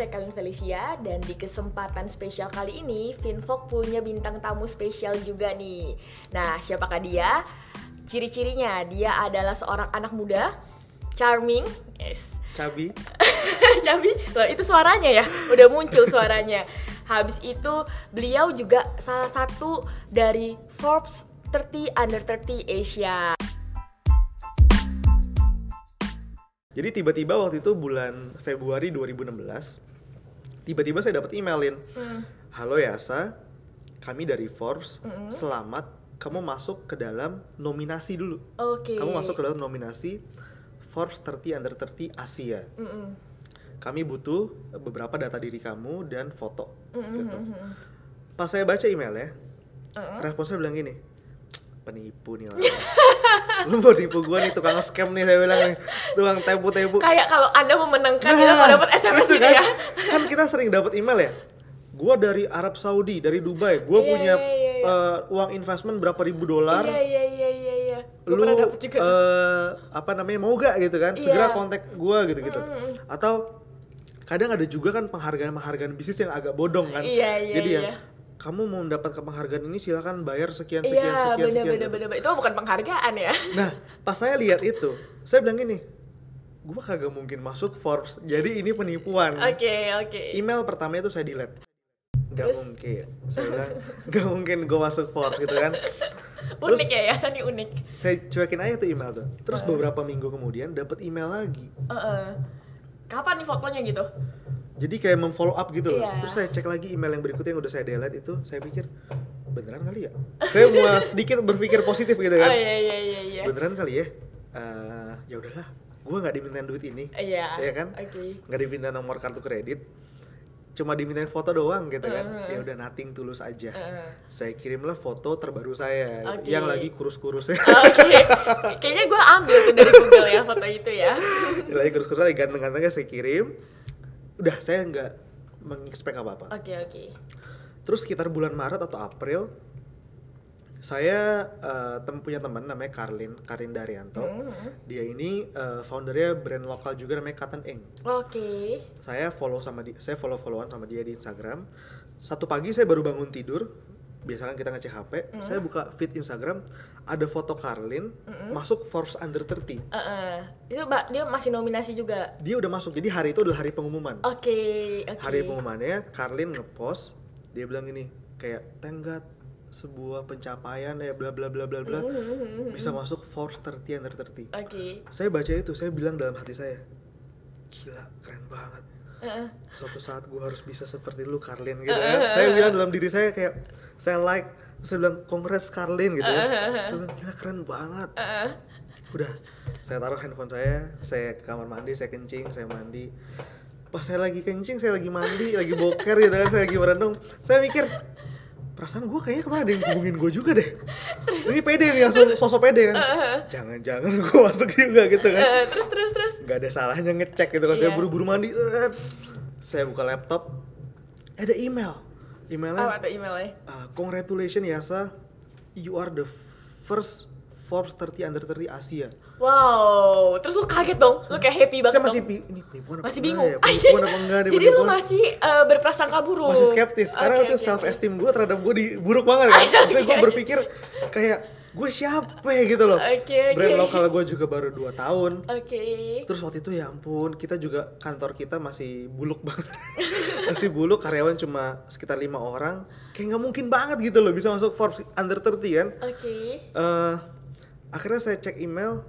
saya Kalin Felicia dan di kesempatan spesial kali ini Finvok punya bintang tamu spesial juga nih. Nah, siapakah dia? Ciri-cirinya dia adalah seorang anak muda, charming, yes. Cabi. Cabi, loh itu suaranya ya, udah muncul suaranya. Habis itu beliau juga salah satu dari Forbes 30 Under 30 Asia. Jadi tiba-tiba waktu itu bulan Februari 2016, tiba-tiba saya dapat emailin, Hmm. halo Yasa, kami dari Forbes, selamat, kamu masuk ke dalam nominasi dulu. Oke. Kamu masuk ke dalam nominasi Forbes 30 Under 30 Asia. Mm-mm. Kami butuh beberapa data diri kamu dan foto. Mm-mm, Gitu. mm-mm. Pas saya baca emailnya, Mm-mm. responsnya bilang gini, "Cek, penipu nih orang. Lu mau tipu gua nih tukang scam nih saya bilang nih, tukang tepu-tepu. Kayak kalau Anda memenangkan kita mau dapat SMS itu gitu kan. ya. Kan kita sering dapat email ya. Gua dari Arab Saudi, dari Dubai. Gua Iya, punya iya, iya, iya. eh, uang investment berapa ribu dolar. Iya iya iya iya iya. Gua Lu eh, apa namanya mau gak gitu kan? Segera Iya. kontak gua gitu-gitu. Atau kadang ada juga kan penghargaan-penghargaan bisnis yang agak bodong kan. Iya, iya, Jadi yang iya. Kamu mau mendapatkan penghargaan ini silakan bayar sekian sekian Iya, sekian bener sekian. bener gitu. bener bener. Itu bukan penghargaan ya. Nah, pas saya lihat itu, saya bilang gini, gua kagak mungkin masuk Forbes. Jadi ini penipuan. Oke oke. Email pertama itu saya delete. Gak Terus? mungkin. Saya bilang, gak mungkin gue masuk Forbes gitu kan. Terus Unik ya yayasan ini unik. saya cuekin aja tuh email tuh. Terus beberapa minggu kemudian dapat email lagi. Heeh. Kapan nih fotonya gitu? Jadi kayak memfollow up gitu loh. Iya. Terus saya cek lagi email yang berikutnya yang udah saya delete itu, saya pikir beneran kali ya. Saya mau sedikit berpikir positif gitu Oh kan. iya iya iya iya. Beneran kali ya. Eh, ya udahlah, gue nggak dimintain duit ini. Iya. Iya kan? Oke. nggak diminta nomor kartu kredit cuma dimintain foto doang gitu kan Mm. ya udah nothing tulus aja Heeh. saya kirimlah foto terbaru saya gitu. Oke. yang lagi kurus-kurusnya Oke. Kayaknya gue ambil tuh dari Google ya foto itu ya. Yang lagi kurus-kurus lagi ganteng-gantengnya saya kirim udah saya nggak mengexpect apa-apa Oke oke. terus sekitar bulan Maret atau April saya eh, tem punya teman namanya Karlin Karin Daryanto Hmm. dia ini eh, foundernya brand lokal juga namanya Cotton Ink Oke. saya follow sama dia saya follow followan sama dia di Instagram satu pagi saya baru bangun tidur biasa kan kita ngecek HP saya buka feed Instagram ada foto Karlin masuk Forbes Under 30 Heeh. Itu Mbak dia masih nominasi juga. dia udah masuk jadi hari itu adalah hari pengumuman Oke oke. hari pengumumannya Karlin ngepost dia bilang gini kayak God sebuah pencapaian ya bla bla bla bla bla bisa masuk Forbes 30 Under 30 Oke. saya baca itu saya bilang dalam hati saya gila keren banget Heeh. suatu saat gue harus bisa seperti lu Karlin gitu kan saya bilang dalam diri saya kayak saya like terus saya bilang kongres Karlin gitu ya. Saya bilang gila keren banget. Udah saya taruh handphone saya saya ke kamar mandi saya kencing saya mandi. Pas saya lagi kencing saya lagi mandi lagi boker gitu kan saya lagi merenung saya mikir perasaan gue kayaknya kemarin ada yang hubungin gue juga deh. Ini pede nih langsung sosok pede kan. Jangan-jangan gue masuk juga gitu kan. Eh, terus terus terus. nggak ada salahnya ngecek gitu kan saya Iya. buru-buru mandi eh, saya buka laptop ada email Oh emailnya ada emailnya. uh, congratulations Yasa you are the first Forbes 30 under 30 Asia Wow. Terus lu kaget dong. Lu kayak happy banget saya masih dong. ini penipuan apa masih bingung. ya? penipuan apa enggak Jadi lu masih eh, berprasangka buruk. masih skeptis karena Oke, itu oke, self esteem gue terhadap gue di buruk banget kan maksudnya gue berpikir kayak gue siapa ya gitu loh Oke, oke. brand lokal gue juga baru 2 tahun Oke. Terus waktu itu ya ampun, kita juga kantor kita masih buluk banget. masih buluk, karyawan cuma sekitar lima orang. Kayak nggak mungkin banget gitu loh bisa masuk Forbes under 30 kan. Oke. Eh akhirnya saya cek email,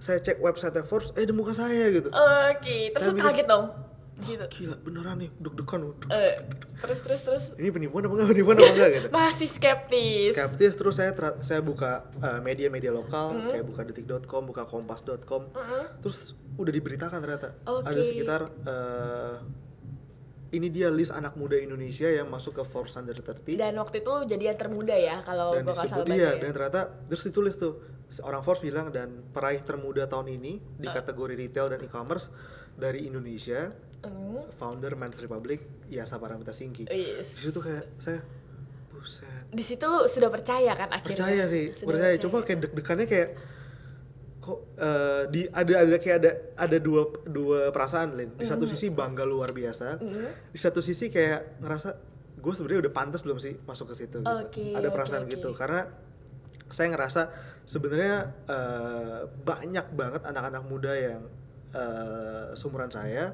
saya cek website Forbes, eh ada muka saya gitu. Oke. Terus Saya kaget dong di situ. Gila beneran nih, deg-degan loh. Deg- Eh, terus terus terus. Ini penipuan apa enggak, penipuan apa enggak gitu. Masih skeptis. Skeptis terus saya saya buka eh, media-media lokal kayak buka detik.com, buka kompas.com. Terus udah diberitakan ternyata Oke. ada sekitar eh, ini dia list anak muda Indonesia yang masuk ke Forbes Under 30 Dan waktu itu jadi yang termuda ya kalau dan disebut dia ya. dan ternyata terus ditulis tuh orang Forbes bilang dan peraih termuda tahun ini di Ah. kategori retail dan e-commerce dari Indonesia Hmm. founder Men's Republic Yasa Paramita Singki Yes. di situ kayak saya buset Di situ lu sudah percaya kan akhirnya? percaya sih Sudah percaya coba kayak deg-degannya kayak kok eh, di ada ada kayak ada ada dua dua perasaan Lin. Di satu sisi bangga luar biasa, di satu sisi kayak ngerasa gue sebenarnya udah pantas belum sih masuk ke situ gitu. Oke, ada perasaan oke. gitu karena saya ngerasa sebenarnya eh, banyak banget anak-anak muda yang eh, seumuran saya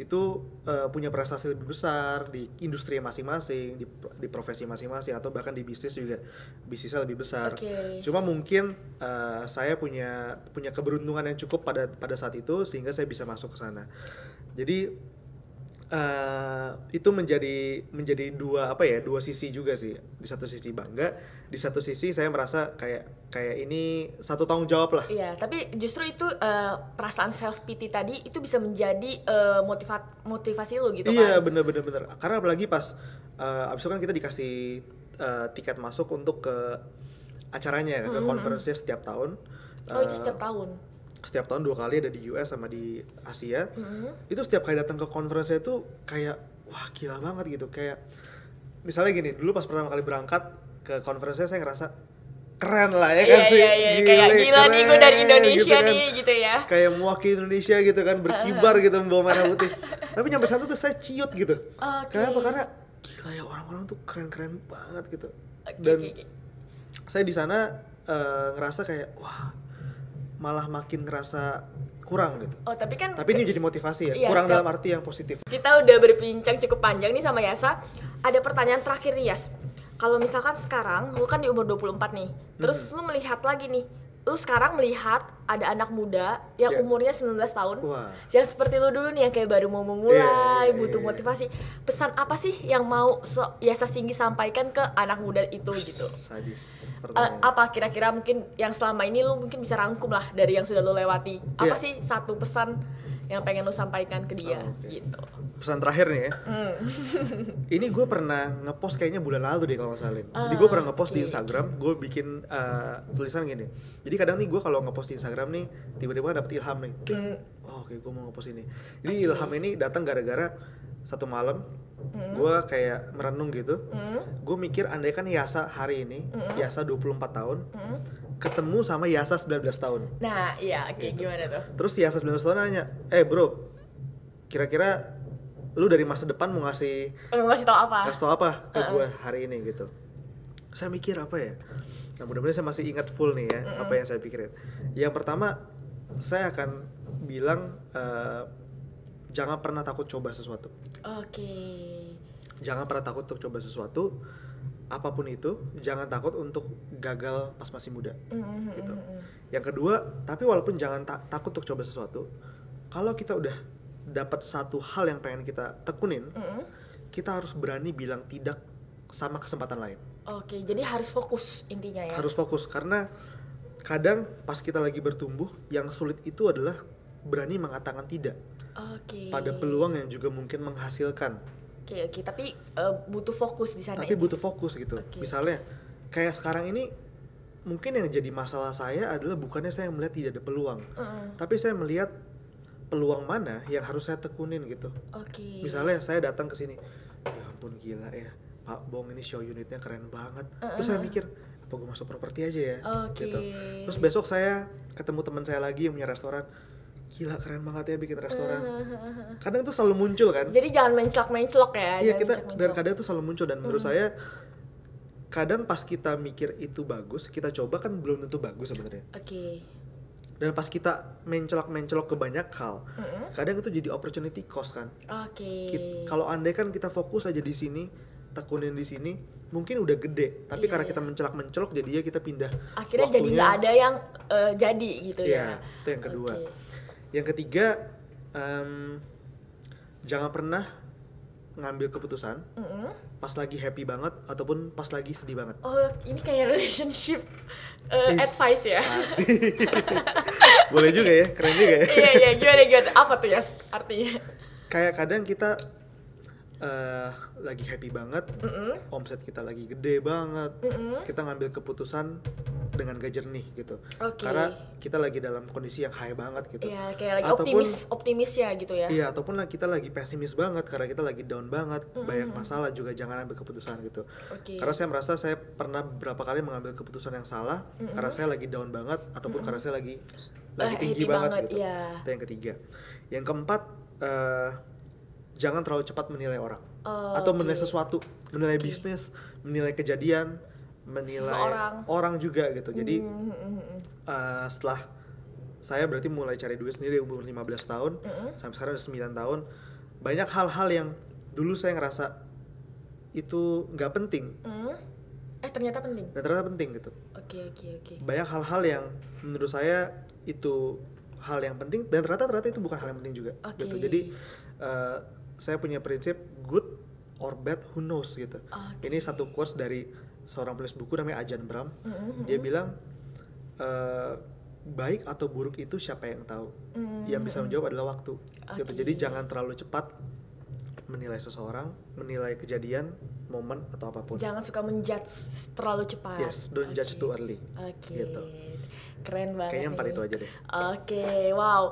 itu eh, punya prestasi lebih besar di industri masing-masing, di, di profesi masing-masing atau bahkan di bisnis juga bisnisnya lebih besar. Oke. Cuma mungkin eh, saya punya punya keberuntungan yang cukup pada pada saat itu sehingga saya bisa masuk ke sana. Jadi eh, itu menjadi menjadi dua apa ya dua sisi juga sih. Di satu sisi bangga, di satu sisi saya merasa kayak kayak ini satu tanggung jawab lah. Iya, tapi justru itu eh, perasaan self pity tadi itu bisa menjadi eh, motiva- motivasi lo gitu Iya kan. bener bener bener. Karena apalagi pas uh, abis itu kan kita dikasih uh, tiket masuk untuk ke acaranya kan, ke conference-nya setiap tahun. Oh, itu Uh, setiap tahun. Setiap tahun dua kali ada di US sama di Asia. Mm-hmm. Itu setiap kali datang ke conference itu kayak wah gila banget gitu. Kayak misalnya gini, dulu pas pertama kali berangkat ke conference saya ngerasa keren lah ya kan Iya, sih. iya, iya, kayak gila nih gue dari keren, Indonesia kan. nih gitu ya. Kayak mewakili Indonesia gitu kan, berkibar gitu membawa merah putih. Tapi nyampe sana tuh saya ciut gitu. Oke. Kenapa? Karena gila ya orang-orang tuh keren-keren banget gitu. Oke, Dan oke, oke. saya di sana eh, ngerasa kayak wah malah makin ngerasa kurang gitu. Oh, tapi kan Tapi ini jadi motivasi ya, Iya, kurang setiap- dalam arti yang positif. kita udah berbincang cukup panjang nih sama Yasa. Ada pertanyaan terakhir nih Yas. Kalau misalkan sekarang lu kan di umur 24 nih. Terus Hmm. lu melihat lagi nih. Lu sekarang melihat ada anak muda yang Iya. umurnya 19 tahun. Wah. Yang seperti lu dulu nih yang kayak baru mau memulai, Iya, iya, butuh iya. motivasi. Pesan apa sih yang mau so Yasa Singgi sampaikan ke anak muda itu gitu? Sadis. Pertanyaan. apa kira-kira mungkin yang selama ini lu mungkin bisa rangkum lah dari yang sudah lu lewati. Apa Iya. sih satu pesan yang pengen lu sampaikan ke dia Oh, oke. gitu. Pesan terakhir nih ya. Hmm. Ini gue pernah ngepost kayaknya bulan lalu deh kalau nggak salah. Lin. Jadi gue pernah ngepost di oke. Instagram, gue bikin eh, tulisan gini. Jadi kadang nih gue kalau ngepost di Instagram nih, tiba-tiba dapet ilham nih. Hmm. Oh, oke gue mau ngepost ini. Jadi ilham ini datang gara-gara satu malam gue kayak merenung gitu. Hmm. Gue mikir andai kan Yasa hari ini, Yasa 24 tahun, Hmm. ketemu sama Yasa 19 tahun. Nah, iya, oke Gitu. gimana tuh? Terus Yasa 19 tahun nanya, eh bro, kira-kira lu dari masa depan mau ngasih Mau ngasih tau apa? kasih tau apa ke gue hari ini gitu saya mikir apa ya nah mudah-mudahan saya masih ingat full nih ya apa yang saya pikirin yang pertama saya akan bilang eh, jangan pernah takut coba sesuatu. Oke. jangan pernah takut untuk coba sesuatu. Apa pun itu jangan takut untuk gagal pas masih muda. Mhm, gitu. yang kedua tapi walaupun jangan ta- takut untuk coba sesuatu kalau kita udah dapat satu hal yang pengen kita tekunin Mhm. kita harus berani bilang tidak sama kesempatan lain. Oke, jadi harus fokus intinya ya. harus fokus karena kadang pas kita lagi bertumbuh yang sulit itu adalah berani mengatakan tidak Oke. pada peluang yang juga mungkin menghasilkan Oke, oke, tapi eh, butuh fokus di sana. tapi ya? butuh fokus gitu Oke. misalnya kayak sekarang ini mungkin yang jadi masalah saya adalah bukannya saya melihat tidak ada peluang Mhm. tapi saya melihat peluang mana yang harus saya tekunin gitu Oke. misalnya saya datang ke sini ya ampun gila ya Pak Bong ini show unitnya keren banget terus saya mikir apa gue masuk properti aja ya Oke. gitu terus besok saya ketemu teman saya lagi yang punya restoran gila keren banget ya bikin restoran kadang tuh selalu muncul kan Jadi jangan menclok-menclok ya. iya kita dan menclok-menclok. kadang tuh selalu muncul dan menurut saya kadang pas kita mikir itu bagus kita coba kan belum tentu bagus sebenarnya Oke. dan pas kita mencelok-mencelok ke banyak hal Mhm. kadang itu jadi opportunity cost kan Oke. Kit- kalau andai kan kita fokus aja di sini tekunin di sini mungkin udah gede tapi Iya, karena iya. kita mencelak mencelok jadinya kita pindah Akhirnya jadi waktunya. nggak ada yang eh, jadi gitu Iya, ya. itu yang kedua. Oke. Yang ketiga em, jangan pernah ngambil keputusan Mhm. pas lagi happy banget ataupun pas lagi sedih banget Oh, ini kayak relationship eh, Ih, advice ya. boleh juga ya keren juga ya iya, iya, gimana gimana? Apa tuh ya artinya? kayak kadang kita eh, lagi happy banget, Mm-mm. omset kita lagi gede banget, Mm-mm. kita ngambil keputusan dengan gak jernih gitu. Oke. Karena kita lagi dalam kondisi yang high banget gitu. Iya, kayak lagi Ataupun- optimis optimis ya gitu ya. Iya, ataupun kita lagi pesimis banget karena kita lagi down banget, banyak masalah juga jangan ambil keputusan gitu. Oke. Karena saya merasa saya pernah beberapa kali mengambil keputusan yang salah karena saya lagi down banget ataupun karena saya lagi lagi Eh, tinggi banget, banget, gitu. iya. Itu yang ketiga. Yang keempat eh, jangan terlalu cepat menilai orang Oh, atau menilai sesuatu, menilai bisnis, menilai kejadian, menilai Seseorang. orang juga gitu. Jadi Hmm, hmm, hmm, hmm. eh, setelah saya berarti mulai cari duit sendiri umur 15 tahun Mm-mm. sampai sekarang udah 9 tahun banyak hal-hal yang dulu saya ngerasa itu nggak penting Hmm. Eh ternyata penting. dan ternyata penting gitu Oke oke oke. banyak hal-hal yang menurut saya itu hal yang penting dan ternyata ternyata itu bukan hal yang penting juga Oke. gitu jadi eh, saya punya prinsip good or bad who knows gitu Oke. ini satu quotes dari seorang penulis buku namanya Ajan Bram Mm-mm. dia bilang eh, baik atau buruk itu siapa yang tahu Mm. yang bisa menjawab adalah waktu gitu Oke. jadi jangan terlalu cepat menilai seseorang menilai kejadian momen atau apa pun Jangan suka menjudge terlalu cepat. yes don't judge Oke. too early Oke. gitu Keren banget. kayaknya empat nih. itu aja deh Oke, wow.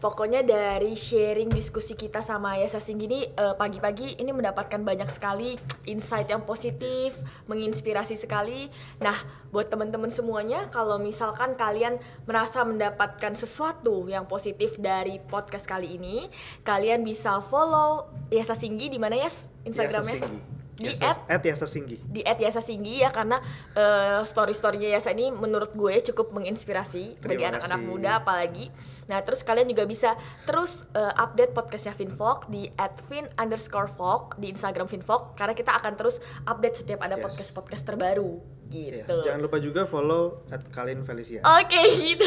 Pokoknya dari sharing diskusi kita sama Yasa Singgi ini eh, pagi-pagi ini mendapatkan banyak sekali insight yang positif, menginspirasi sekali. Nah, buat teman-teman semuanya, kalau misalkan kalian merasa mendapatkan sesuatu yang positif dari podcast kali ini, kalian bisa follow Yasa Singgi di mana ya Instagramnya? Yasa Singgi. Di Yasa- at at Yasa Singgi di at Yasa Singgi ya karena eh, story-storynya Yasa ini menurut gue cukup menginspirasi bagi Terima anak-anak kasih. muda apalagi. Nah terus kalian juga bisa terus eh, update podcastnya Finvok di at fin underscore Vok di Instagram Finvok karena kita akan terus update setiap ada Yes. podcast-podcast Yes, gitu. jangan lupa juga follow at Kalin Felicia Oke gitu.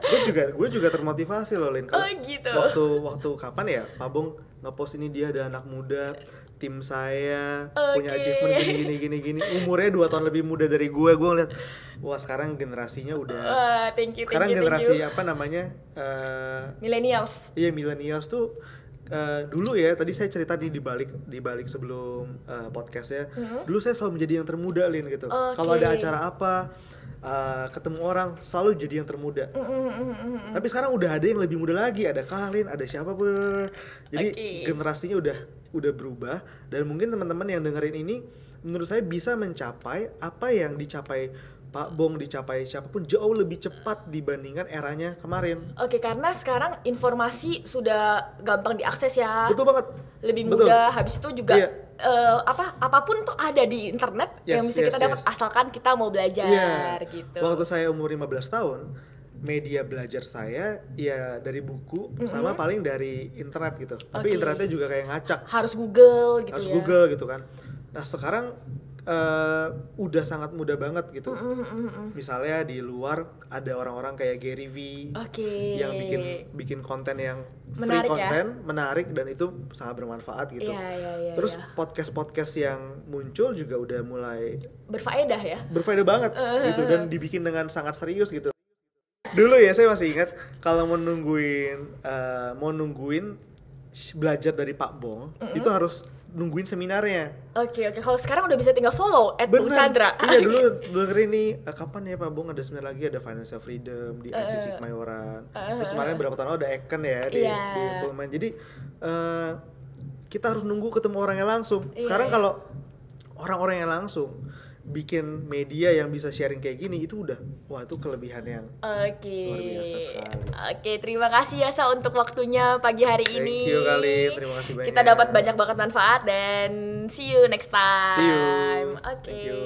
gue juga gue juga termotivasi loh Lin Oh, gitu. waktu waktu kapan ya Pak Bung ngepost ini dia ada anak muda tim saya punya Oke. achievement gini gini gini gini umurnya dua tahun lebih muda dari gue gue ngeliat wah sekarang generasinya udah Wah, thank you, thank sekarang you, thank generasi you. apa namanya eh, Millennials. iya millennials tuh eh, dulu ya tadi saya cerita nih di balik di balik sebelum eh, podcastnya dulu saya selalu menjadi yang termuda lin gitu. Oke. kalau ada acara apa eh, ketemu orang selalu jadi yang termuda. Mm, mm, tapi sekarang udah ada yang lebih muda lagi. Ada Kalin ada siapa pun. Jadi Oke. generasinya udah udah berubah. Dan mungkin teman-teman yang dengerin ini menurut saya bisa mencapai apa yang dicapai Pak Bong dicapai siapa pun jauh lebih cepat dibandingkan eranya kemarin Oke, karena sekarang informasi sudah gampang diakses ya. betul banget lebih Betul. mudah habis itu juga Iya. eh, apa apa pun tuh ada di internet yang Yes, bisa kita yes, dapat yes. asalkan kita mau belajar Iya. gitu Waktu saya umur 15 tahun, media belajar saya ya dari buku sama paling dari internet gitu. Tapi internetnya juga kayak ngacak, harus Google gitu harus ya Google gitu kan. Nah, sekarang eh, udah sangat mudah banget gitu. Mm, mm, mm, mm. Misalnya di luar ada orang-orang kayak Gary V oke yang bikin bikin konten yang free Menarik ya? konten, menarik dan itu sangat bermanfaat gitu. Iya, iya, iya, Terus iya. podcast-podcast yang muncul juga udah mulai berfaedah ya berfaedah banget gitu dan dibikin dengan sangat serius gitu. Dulu ya saya masih ingat kalau mau nungguin eh, mau nungguin belajar dari Pak Bong itu harus nungguin seminarnya. oke oke kalau sekarang udah bisa tinggal follow at Bung. Chandra Iya dulu dengerin nih eh, kapan ya Pak Bong ada seminar lagi ada financial freedom di ICC Kemayoran. Terus kemarin berapa tahun lalu ada Eken ya di Iya. di Pullman. Jadi eh, kita harus nunggu ketemu orangnya langsung. Sekarang Iya. kalau orang-orang yang langsung bikin media yang bisa sharing kayak gini itu udah wah itu kelebihan yang Oke. Luar biasa sekali. Oke, terima kasih ya Sa untuk waktunya pagi hari Thank ini. you, Kalin. Terima kasih banyak. Kita dapat banyak banget manfaat dan see you next time. See you. Oke. Thank you.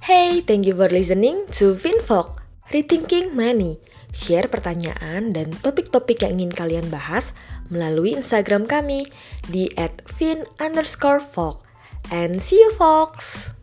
Hey, thank you for listening to FinVok, Rethinking Money. Share pertanyaan dan topik-topik yang ingin kalian bahas melalui Instagram kami di @fin_vok. And see you, folks!